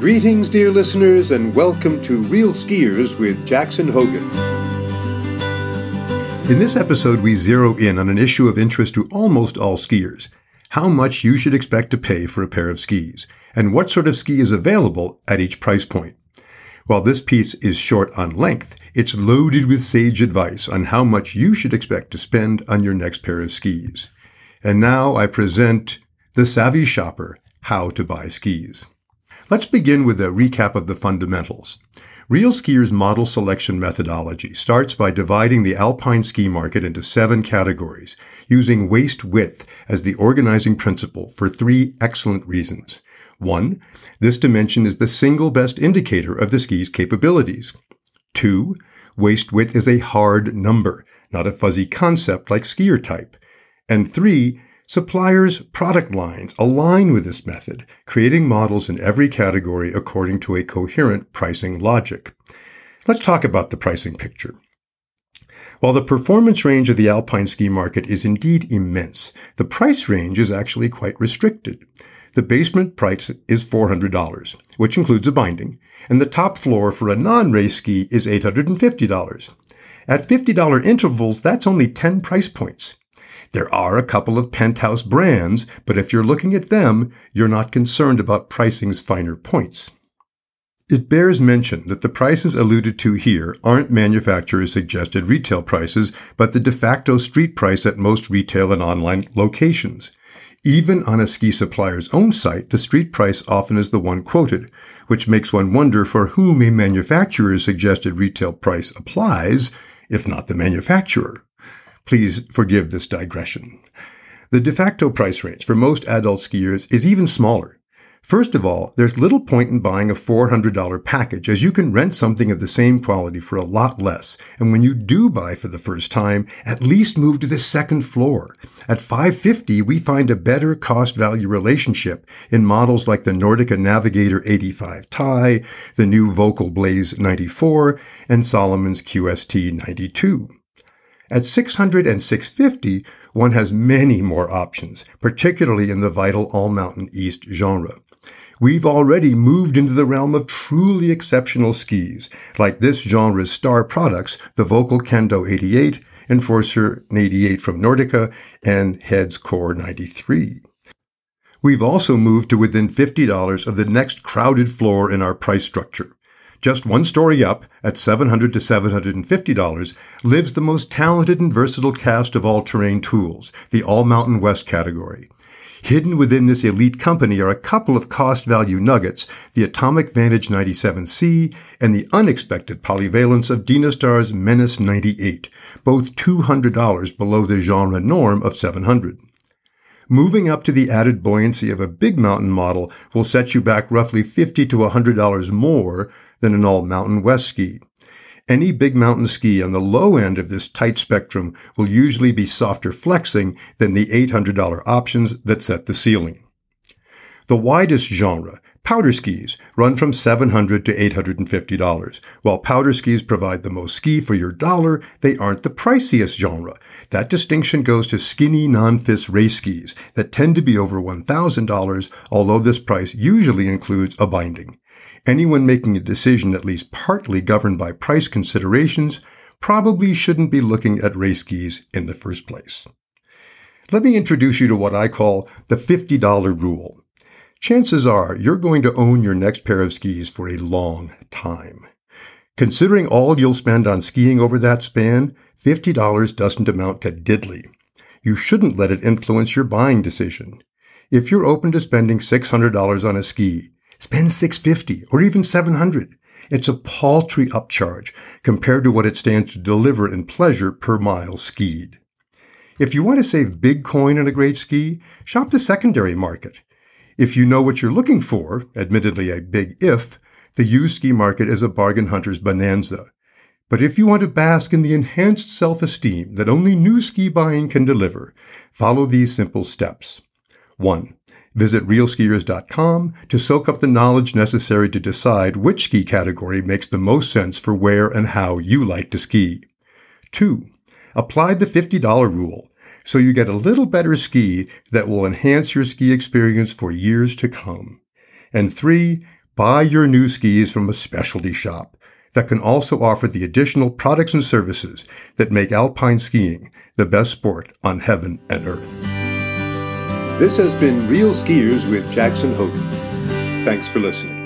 Greetings, dear listeners, and welcome to Real Skiers with Jackson Hogen. In this episode, we zero in on an issue of interest to almost all skiers how much you should expect to pay for a pair of skis, and what sort of ski is available at each price point. While this piece is short on length, it's loaded with sage advice on how much you should expect to spend on your next pair of skis. And now I present The Savvy Shopper How to Buy Skis. Let's begin with a recap of the fundamentals. Real Skier's model selection methodology starts by dividing the alpine ski market into seven categories, using waist width as the organizing principle for three excellent reasons. One, this dimension is the single best indicator of the ski's capabilities. Two, waist width is a hard number, not a fuzzy concept like skier type. And three, Suppliers' product lines align with this method, creating models in every category according to a coherent pricing logic. Let's talk about the pricing picture. While the performance range of the alpine ski market is indeed immense, the price range is actually quite restricted. The basement price is $400, which includes a binding, and the top floor for a non-race ski is $850. At $50 intervals, that's only 10 price points. There are a couple of penthouse brands, but if you're looking at them, you're not concerned about pricing's finer points. It bears mention that the prices alluded to here aren't manufacturer's suggested retail prices, but the de facto street price at most retail and online locations. Even on a ski supplier's own site, the street price often is the one quoted, which makes one wonder for whom a manufacturer's suggested retail price applies, if not the manufacturer. Please forgive this digression. The de facto price range for most adult skiers is even smaller. First of all, there's little point in buying a $400 package as you can rent something of the same quality for a lot less. And when you do buy for the first time, at least move to the second floor. At 550, we find a better cost value relationship in models like the Nordica Navigator 85 Ti, the new Volkl Blaze 94, and Salomon's QST 92. At 600 and 650, one has many more options, particularly in the vital all mountain east genre. We've already moved into the realm of truly exceptional skis, like this genre's star products, the Volkl Kendo 88, Enforcer 88 from Nordica, and Heads Kore 93. We've also moved to within $50 of the next crowded floor in our price structure. Just one story up, at 700 to $750, lives the most talented and versatile cast of all-terrain tools, the All Mountain West category. Hidden within this elite company are a couple of cost value nuggets, the Atomic Vantage 97C and the unexpected polyvalence of Dynastar's Menace 98, both $200 below the genre norm of 700. Moving up to the added buoyancy of a big mountain model will set you back roughly 50 to $100 more than an all mountain west ski. Any big mountain ski on the low end of this tight spectrum will usually be softer flexing than the $800 options that set the ceiling. The widest genre, powder skis, run from $700 to $850. While powder skis provide the most ski for your dollar, they aren't the priciest genre. That distinction goes to skinny non-fist race skis that tend to be over $1,000, although this price usually includes a binding. Anyone making a decision at least partly governed by price considerations probably shouldn't be looking at race skis in the first place. Let me introduce you to what I call the $50 rule. Chances are you're going to own your next pair of skis for a long time. Considering all you'll spend on skiing over that span, $50 doesn't amount to diddly. You shouldn't let it influence your buying decision. If you're open to spending $600 on a ski, Spend 650 or even 700. It's a paltry upcharge compared to what it stands to deliver in pleasure per mile skied. If you want to save big coin on a great ski, shop the secondary market. If you know what you're looking for, admittedly a big if, the used ski market is a bargain hunter's bonanza. But if you want to bask in the enhanced self-esteem that only new ski buying can deliver, follow these simple steps. 1. Visit realskiers.com to soak up the knowledge necessary to decide which ski category makes the most sense for where and how you like to ski. 2. Apply the $50 rule so you get a little better ski that will enhance your ski experience for years to come. And 3. buy your new skis from a specialty shop that can also offer the additional products and services that make alpine skiing the best sport on heaven and earth. This has been Real Skiers with Jackson Hogen. Thanks for listening.